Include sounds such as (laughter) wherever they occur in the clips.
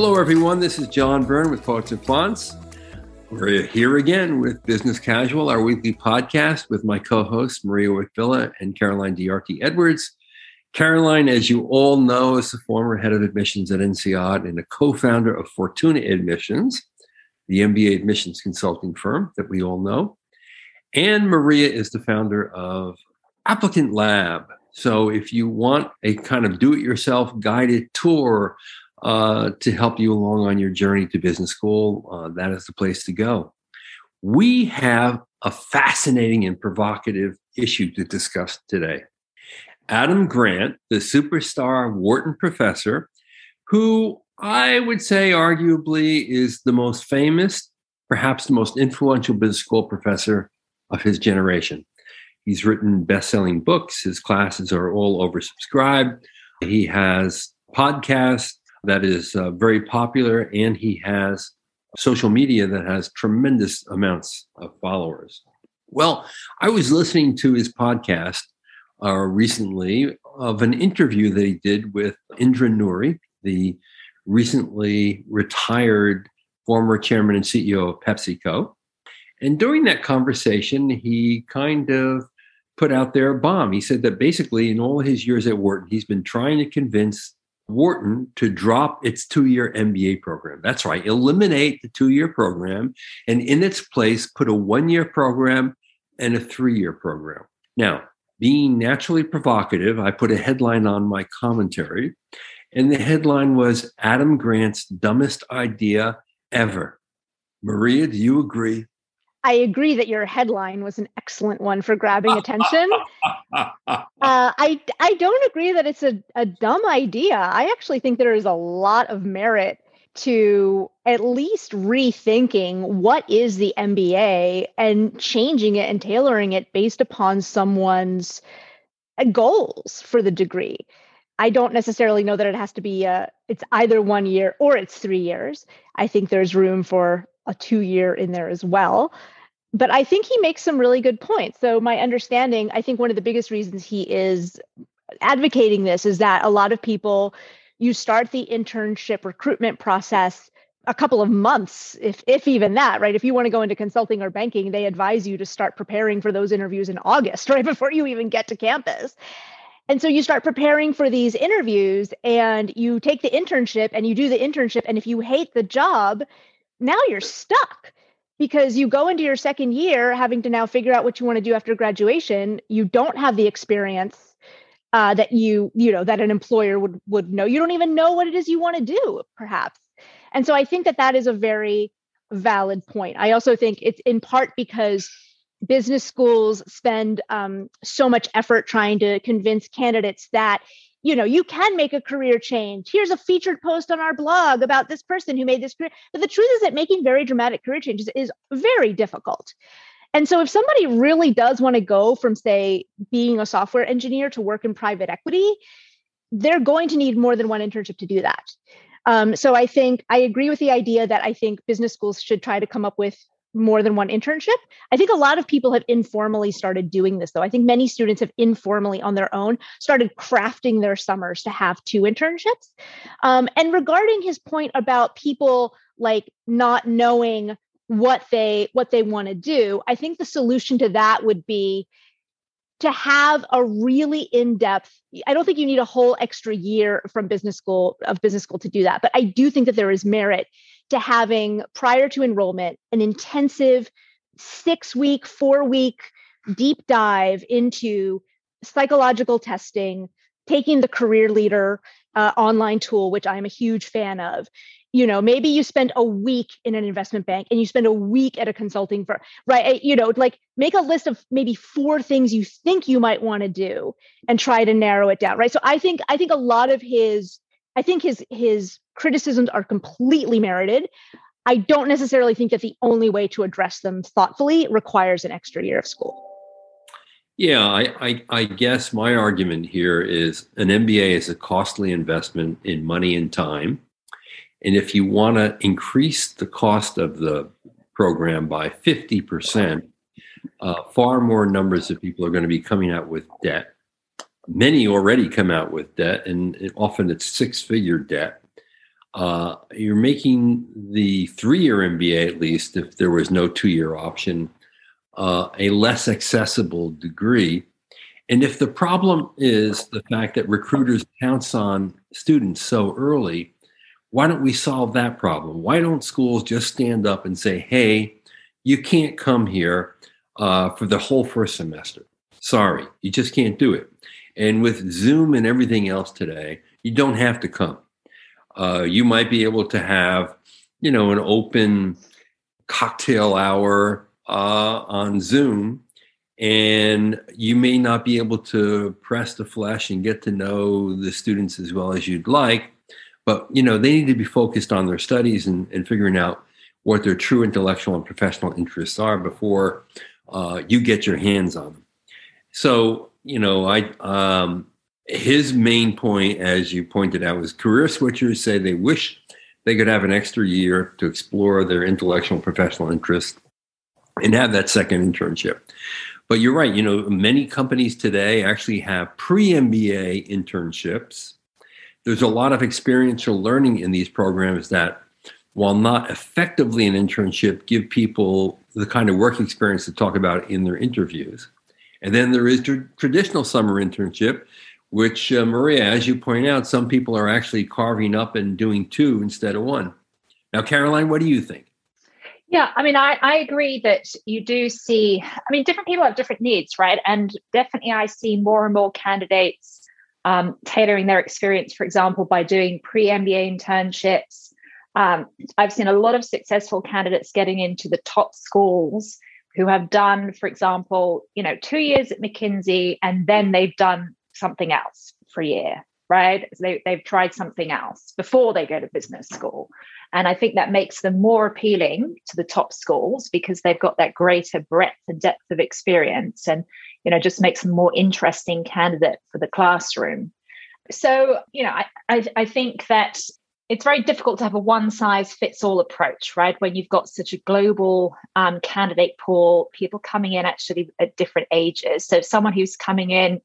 Hello, everyone. This is John Byrne with Poets and Quants. We're here again with Business Casual, our weekly podcast with my co hosts, Maria Wich-Vila and Caroline Diarte Edwards. Caroline, as you all know, is the former head of admissions at INSEAD and a co founder of Fortuna Admissions, the MBA admissions consulting firm that we all know. And Maria is the founder of Applicant Lab. So if you want a kind of do it yourself guided tour uh, to help you along on your journey to business school, uh, that is the place to go. We have a fascinating and provocative issue to discuss today. Adam Grant, the superstar Wharton professor, who I would say arguably is the most famous, perhaps the most influential business school professor of his generation. He's written best selling books, his classes are all oversubscribed. He has podcasts that is uh, very popular, and he has social media that has tremendous amounts of followers. Well, I was listening to his podcast uh, recently of an interview that he did with Indra Nooyi, the recently retired former chairman and CEO of PepsiCo. And during that conversation, he kind of put out there a bomb. He said that basically, in all his years at Wharton, he's been trying to convince Wharton to drop its two year MBA program. That's right, eliminate the two year program and in its place put a one year program and a three year program. Now, being naturally provocative, I put a headline on my commentary, and the headline was Adam Grant's dumbest idea ever. Maria, do you agree? I agree that your headline was an excellent one for grabbing attention. (laughs) uh, I I don't agree that it's a, a dumb idea. I actually think there is a lot of merit to at least rethinking what is the MBA and changing it and tailoring it based upon someone's goals for the degree. I don't necessarily know that it has to be a, uh, it's either one year or it's three years. I think there's room for a two year in there as well. But I think he makes some really good points. So, my understanding, I think one of the biggest reasons he is advocating this is that a lot of people you start the internship recruitment process a couple of months if if even that right if you want to go into consulting or banking they advise you to start preparing for those interviews in august (laughs) right before you even get to campus and so you start preparing for these interviews and you take the internship and you do the internship and if you hate the job now you're stuck because you go into your second year having to now figure out what you want to do after graduation you don't have the experience uh, that you you know that an employer would would know. You don't even know what it is you want to do perhaps. And so i think that that is a very valid point. I also think it's in part because business schools spend um, so much effort trying to convince candidates that you know you can make a career change. Here's a featured post on our blog about this person who made this career. But the truth is that making very dramatic career changes is very difficult. And so if somebody really does want to go from, say, being a software engineer to work in private equity, they're going to need more than one internship to do that. Um, so I think I agree with the idea that I think business schools should try to come up with more than one internship. I think a lot of people have informally started doing this, though. I think many students have informally on their own started crafting their summers to have two internships. Um, and regarding his point about people like not knowing what they what they want to do i think the solution to that would be to have a really in-depth i don't think you need a whole extra year from business school of business school to do that but i do think that there is merit to having prior to enrollment an intensive six week four week deep dive into psychological testing taking the career leader uh, online tool which i'm a huge fan of. You know maybe you spend a week in an investment bank and you spend a week at a consulting firm right you know like make a list of maybe four things you think you might want to do and try to narrow it down right? So i think i think a lot of his i think his his criticisms are completely merited i don't necessarily think that the only way to address them thoughtfully requires an extra year of school yeah, I, I, I, guess my argument here is an MBA is a costly investment in money and time. And if you want to increase the cost of the program by 50%, uh, far more numbers of people are going to be coming out with debt. Many already come out with debt, and often it's six figure debt. uh, you're making the three year MBA, at least, if there was no two year option, uh, a less accessible degree. And if the problem is the fact that recruiters pounce on students so early, why don't we solve that problem? Why don't schools just stand up and say, hey, you can't come here uh, for the whole first semester? Sorry, you just can't do it. And with Zoom and everything else today, you don't have to come. Uh, you might be able to have, you know, an open cocktail hour uh, on Zoom, and you may not be able to press the flesh and get to know the students as well as you'd like. But you know, they need to be focused on their studies and, and figuring out what their true intellectual and professional interests are before uh, you get your hands on them. So, you know, I um, his main point, as you pointed out, was career switchers say they wish they could have an extra year to explore their intellectual professional interests and have that second internship. But you're right, you know, many companies today actually have pre MBA internships. There's a lot of experiential learning in these programs that, while not effectively an internship, give people the kind of work experience to talk about in their interviews. And then there is tr- traditional summer internship, which, uh, Maria, as you point out, some people are actually carving up and doing two instead of one. Now, Caroline, what do you think? Yeah, I mean, I, I agree that you do see, I mean, different people have different needs, right? And definitely I see more and more candidates um, tailoring their experience, for example, by doing pre MBA internships. Um, I've seen a lot of successful candidates getting into the top schools who have done, for example, you know, two years at McKinsey and then they've done something else for a year, right? So they, they've tried something else before they go to business school. And I think that makes them more appealing to the top schools because they've got that greater breadth and depth of experience and, you know, just makes them more interesting candidate for the classroom. So, you know, I, I, I think that it's very difficult to have a one size fits all approach, right? When you've got such a global um, candidate pool, people coming in actually at different ages. So, someone who's coming in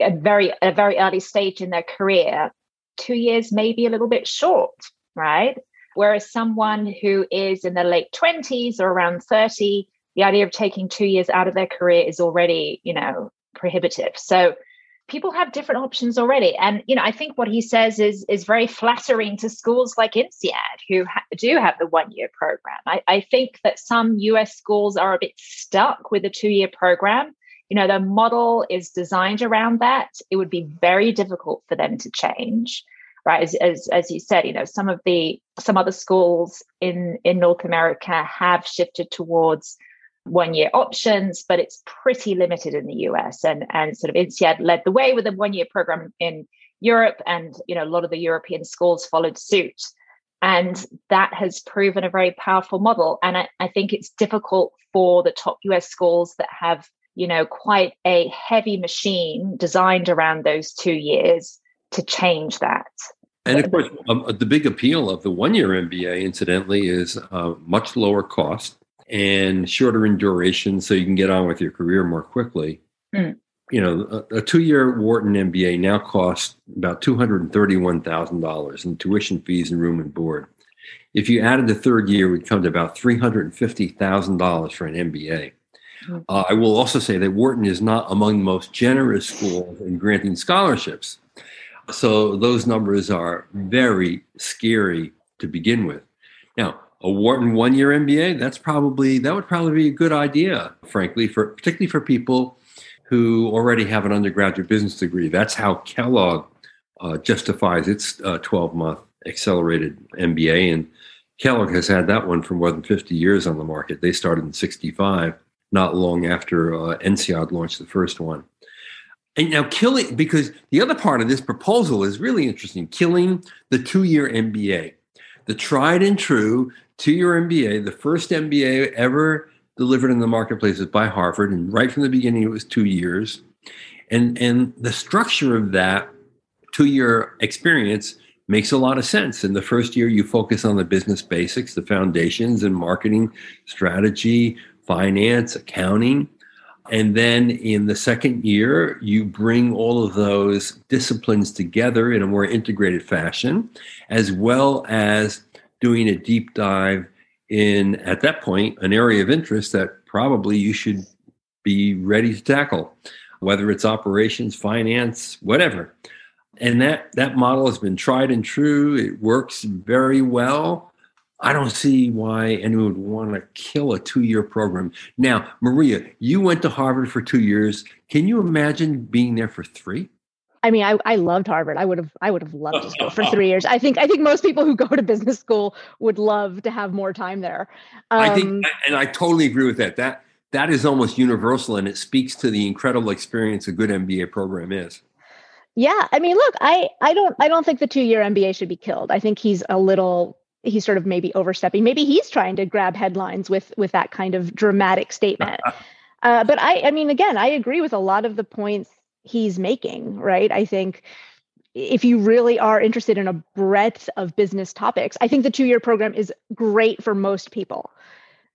at very a very early stage in their career, two years may be a little bit short, right? Whereas someone who is in their late 20s or around 30, the idea of taking two years out of their career is already, you know, prohibitive. So people have different options already. And, you know, I think what he says is, is very flattering to schools like INSEAD who ha- do have the one year program. I, I think that some US schools are a bit stuck with a two year program. You know, the model is designed around that. It would be very difficult for them to change right as, as as you said you know some of the some other schools in in north america have shifted towards one year options but it's pretty limited in the us and and sort of INSEAD led the way with a one year program in europe and you know a lot of the european schools followed suit. And that has proven a very powerful model. And I, I think it's difficult for the top us schools that have you know quite a heavy machine designed around those two years to change that. And of course, um, the big appeal of the one year MBA, incidentally, is uh, much lower cost and shorter in duration, so you can get on with your career more quickly. Mm. You know, a, a two year Wharton MBA now costs about $231,000 in tuition fees and room and board. If you added the third year, would come to about $350,000 for an MBA. Hmm. Uh, I will also say that Wharton is not among the most generous schools in granting scholarships. So those numbers are very scary to begin with. Now, a Wharton one-year MBA, that's probably that would probably be a good idea, frankly, for particularly for people who already have an undergraduate business degree. That's how Kellogg uh, justifies its 12-month uh, accelerated MBA, and Kellogg has had that one for more than 50 years on the market. They started in 65, not long after uh, INSEAD launched the first one. And now killing, because the other part of this proposal is really interesting killing the two year MBA, the tried and true two year MBA, the first MBA ever delivered in the marketplace is by Harvard. And right from the beginning, it was two years. And, and the structure of that two year experience makes a lot of sense. In the first year, you focus on the business basics, the foundations and marketing, strategy, finance, accounting. And then in the second year, you bring all of those disciplines together in a more integrated fashion, as well as doing a deep dive in, at that point, an area of interest that probably you should be ready to tackle, whether it's operations, finance, whatever. And that, that model has been tried and true. It works very well. I don't see why anyone would want to kill a two year program. Now, Maria, you went to Harvard for two years. Can you imagine being there for three? I mean, I, I loved Harvard. I would have I would have loved to go for three (laughs) years. I think I think most people who go to business school would love to have more time there. Um, I think, and I totally agree with that. That that is almost universal, and it speaks to the incredible experience a good MBA program is. Yeah, I mean, look, I I don't I don't think the two year MBA should be killed. I think he's a little he's sort of maybe overstepping. Maybe he's trying to grab headlines with with that kind of dramatic statement. (laughs) uh, but I, I mean, again, I agree with a lot of the points he's making. Right? I think if you really are interested in a breadth of business topics, I think the two year program is great for most people.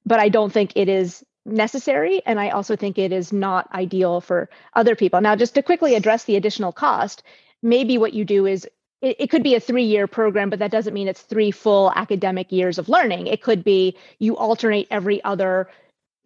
But I don't think it is necessary. And I also think it is not ideal for other people. Now, just to quickly address the additional cost, maybe what you do is it, it could be a three year program, but that doesn't mean it's three full academic years of learning. It could be you alternate every other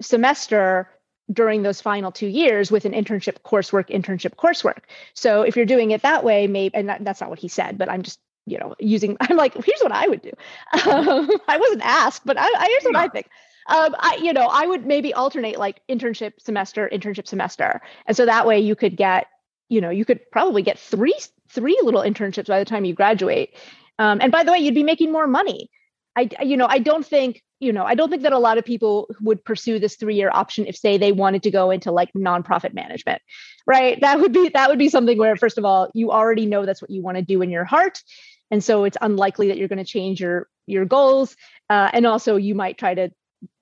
semester during those final two years with an internship coursework internship coursework. So if you're doing it that way maybe and that, that's not what he said but i'm just you know using (laughs) i'm like here's what i would do. Um, (laughs) i wasn't asked but I, I here's what i think. Um, I, you know i would maybe alternate like internship semester internship semester. And so that way you could get you know you could probably get three three little internships by the time you graduate. Um, and by the way you'd be making more money. I you know i don't think you know i don't think that a lot of people would pursue this three year option if say they wanted to go into like nonprofit management right? That would be that would be something where first of all you already know that's what you want to do in your heart and so it's unlikely that you're going to change your your goals uh, and also you might try to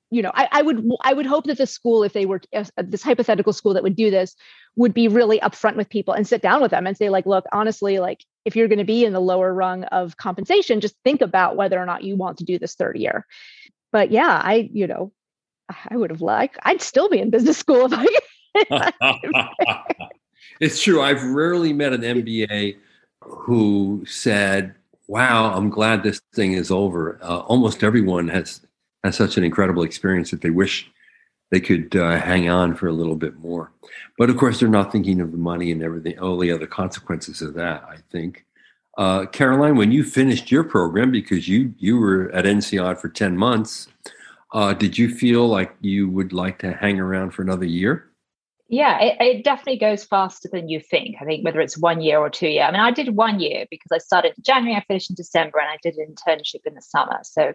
you know I, I, would i would hope that the school if they were uh, this hypothetical school that would do this would be really upfront with people and sit down with them and say like look honestly like if you're going to be in the lower rung of compensation just think about whether or not you want to do this third year but yeah i you know i would have liked i'd still be in business school if i (laughs) (laughs) it's true i've rarely met an mba who said wow i'm glad this thing is over uh, almost everyone has has such an incredible experience that they wish they could uh, hang on for a little bit more. But of course, they're not thinking of the money and everything, all the other consequences of that. I think. Uh, Caroline, when you finished your program, because you you were at INSEAD for ten months, uh, did you feel like you would like to hang around for another year? Yeah, it, it, definitely goes faster than you think. I think whether it's one year or two year. I mean, I did one year because I started in January, I finished in December, and I did an internship in the summer. So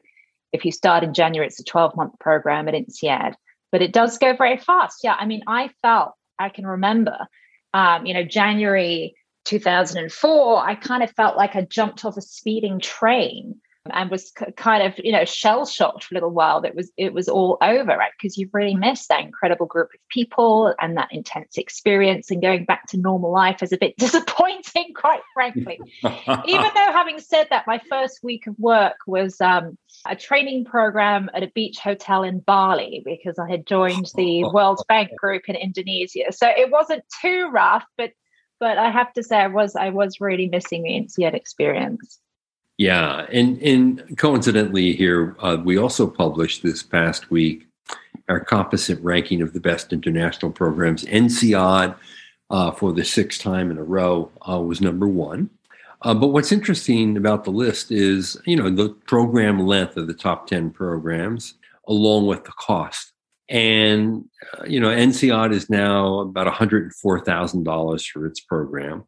if you start in January, it's a 12 month program at INSEAD, but it does go very fast. Yeah. I mean, I felt, I can remember, um, you know, January 2004, I kind of felt like I jumped off a speeding train and was kind of you know shell shocked for a little while that was it was all over right? Because you've really missed that incredible group of people and that intense experience and going back to normal life is a bit (laughs) disappointing quite frankly. (laughs) Even though having said that my first week of work was um, a training program at a beach hotel in bali because i had joined the (laughs) world bank group in indonesia. So it wasn't too rough but but i have to say i was i was really missing the INSEAD experience yeah, and and coincidentally, here uh, we also published this past week our composite ranking of the best international programs. INSEAD uh, for the sixth time in a row uh, was number one. Uh, but what's interesting about the list is, you know, the program length of the top ten programs, along with the cost. And uh, you know, INSEAD is now about one hundred four thousand dollars for its program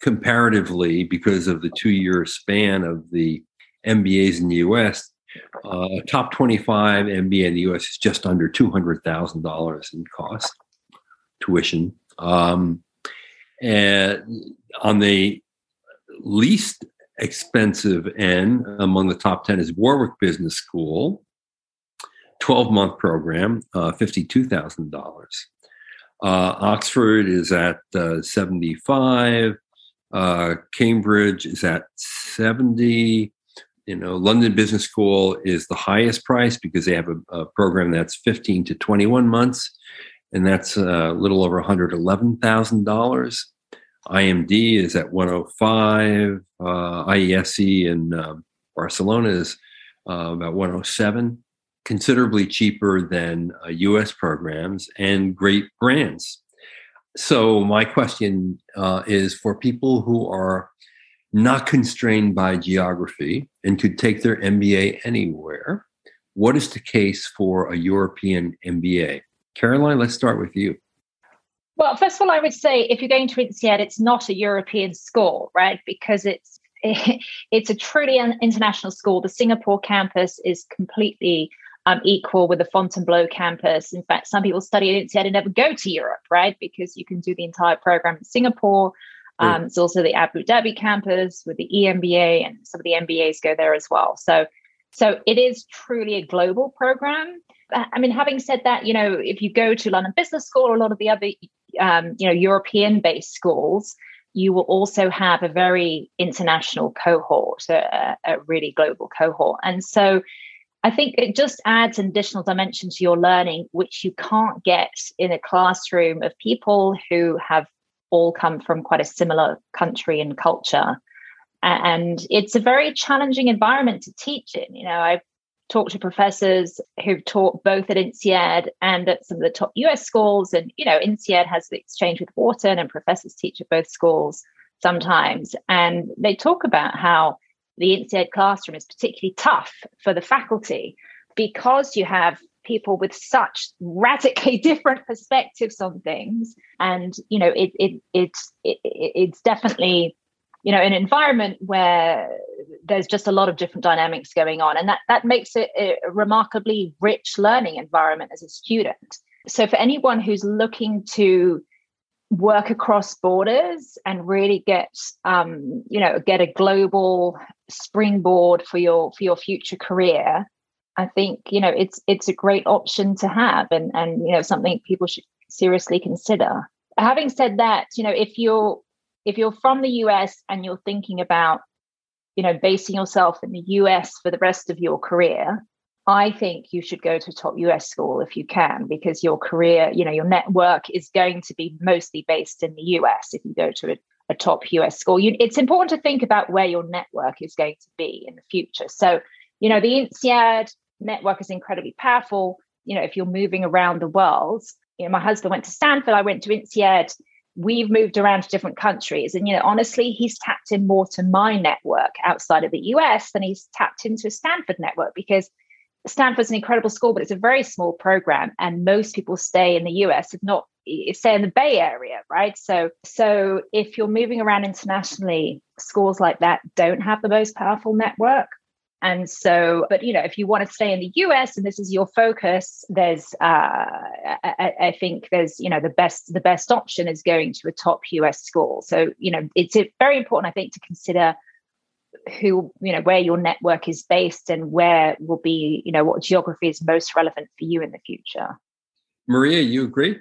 comparatively, because of the two year span of the MBAs in the US, uh, top 25 MBA in the US is just under $200,000 in cost, tuition. Um, and on the least expensive end among the top 10 is Warwick Business School, 12 month program, uh, $52,000. Uh, Oxford is at uh, 75. Uh, Cambridge is at 70. You know, London Business School is the highest price because they have a, a program that's 15 to 21 months. and that's a little over $111,000. IMD is at 105. Uh, IESE in uh, Barcelona is uh, about 107, considerably cheaper than US uh, programs and great brands. So, my question uh, is for people who are not constrained by geography and could take their MBA anywhere, what is the case for a European MBA? Caroline, let's start with you. Well, first of all, I would say if you're going to INSEAD, it's not a European school, right? Because it's (laughs) it's a truly an international school. The Singapore campus is completely um, equal with the Fontainebleau campus. In fact, some people study at INSEAD and never go to Europe, right? Because you can do the entire program in Singapore. Um, it's also the Abu Dhabi campus with the EMBA, and some of the MBAs go there as well. So, so it is truly a global program. I mean, having said that, you know, if you go to London Business School or a lot of the other, um, you know, European-based schools, you will also have a very international cohort, a, a really global cohort, and so I think it just adds an additional dimension to your learning, which you can't get in a classroom of people who have all come from quite a similar country and culture. And it's a very challenging environment to teach in. You know, I've talked to professors who've taught both at INSEAD and at some of the top US schools. And, you know, INSEAD has the exchange with Wharton and professors teach at both schools sometimes. And they talk about how the INSEAD classroom is particularly tough for the faculty because you have people with such radically (laughs) different perspectives on things. And you know it, it it's it, it's definitely you know an environment where there's just a lot of different dynamics going on. And that that makes it a remarkably rich learning environment as a student. So for anyone who's looking to work across borders and really get um, you know get a global springboard for your for your future career I think you know it's it's a great option to have, and and you know something people should seriously consider. Having said that, you know if you're if you're from the US and you're thinking about you know basing yourself in the US for the rest of your career, I think you should go to a top US school if you can, because your career, you know, your network is going to be mostly based in the US if you go to a, a top US school. You, it's important to think about where your network is going to be in the future. So you know, the INSEAD network is incredibly powerful. You know, if you're moving around the world, you know, my husband went to Stanford, I went to INSEAD. We've moved around to different countries. And, you know, honestly, he's tapped in more to my network outside of the US than he's tapped into a Stanford network because Stanford's an incredible school, but it's a very small program. And most people stay in the US, if not stay in the Bay Area, right? So, so if you're moving around internationally, schools like that don't have the most powerful network. And so, but you know, if you want to stay in the US and this is your focus, there's, uh, I, I, think there's, you know, the best, the best option is going to a top US school. So, you know, it's very important, I think, to consider who, you know, where your network is based and where will be, you know, what geography is most relevant for you in the future. Maria, you agree?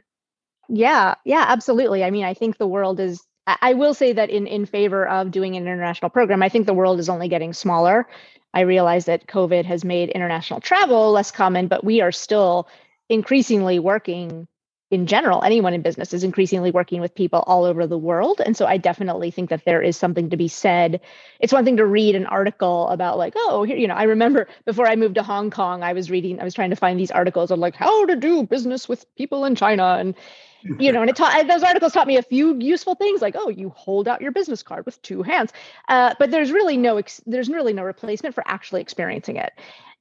Yeah, yeah, absolutely. I mean, I think the world is I will say that in in favor of doing an international program, I think the world is only getting smaller. I realize that COVID has made international travel less common, but we are still increasingly working in general. Anyone in business is increasingly working with people all over the world. And so I definitely think that there is something to be said. It's one thing to read an article about, like, oh, here, you know, I remember before I moved to Hong Kong, I was reading, I was trying to find these articles on like how to do business with people in China. And you know, and it taught those articles taught me a few useful things like, oh, you hold out your business card with two hands. Uh, but there's really no ex- there's really no replacement for actually experiencing it.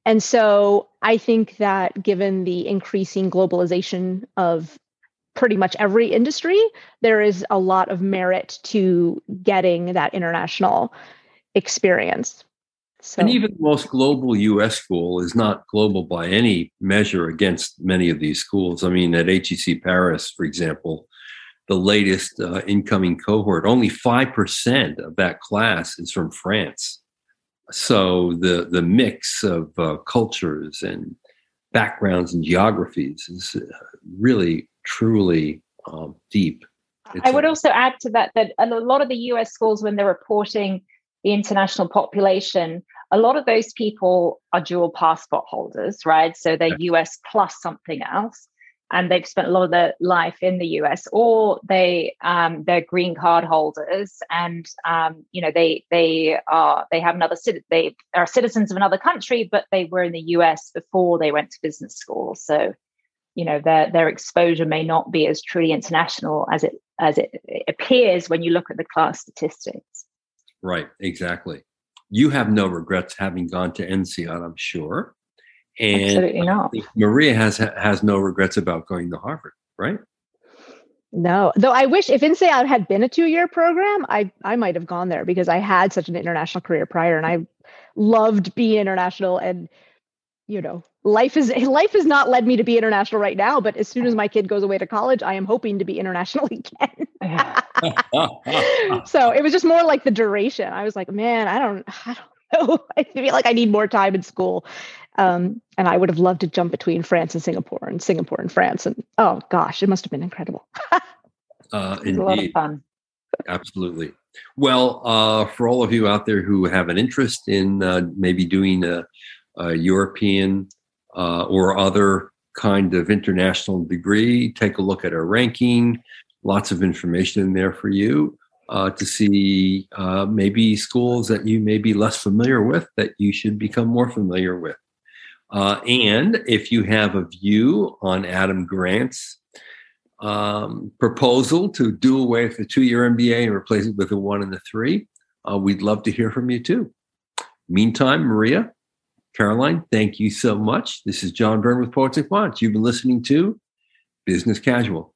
And so I think that given the increasing globalization of pretty much every industry, there is a lot of merit to getting that international experience. So. And even the most global US school is not global by any measure against many of these schools. I mean, at HEC Paris, for example, the latest uh, incoming cohort, only 5% of that class is from France. So the, the mix of uh, cultures and backgrounds and geographies is uh, really, truly um, deep. It's I would a- also add to that that a lot of the US schools, when they're reporting the international population, a lot of those people are dual passport holders, right? So they're US plus something else. And they've spent a lot of their life in the US, or they um, they're green card holders, and um, you know they they are they have another they are citizens of another country, but they were in the US before they went to business school. So you know their their exposure may not be as truly international as it as it appears when you look at the class statistics. Right, exactly. You have no regrets having gone to INSEAD, I'm sure. And Absolutely not. Maria has has no regrets about going to Harvard, right? No, though I wish if INSEAD had been a two-year program, I I might have gone there because I had such an international career prior, and I loved being international. And you know, life is life has not led me to be international right now. But as soon as my kid goes away to college, I am hoping to be international (laughs) again. (laughs) so it was just more like the duration. I was like, man, I don't, I don't (laughs) know. I feel like I need more time in school. Um, and I would have loved to jump between France and Singapore and Singapore and France. And oh gosh, it must have been incredible. (laughs) uh, was a lot of fun. Absolutely. Well, uh, for all of you out there who have an interest in uh, maybe doing a, a European uh, or other kind of international degree, take a look at our ranking. Lots of information in there for you uh, to see uh, maybe schools that you may be less familiar with that you should become more familiar with. Uh, and if you have a view on Adam Grant's um, proposal to do away with the two year MBA and replace it with a one and a three, uh, we'd love to hear from you too. Meantime, Maria, Caroline, thank you so much. This is John Byrne with Poets and. You've been listening to Business Casual.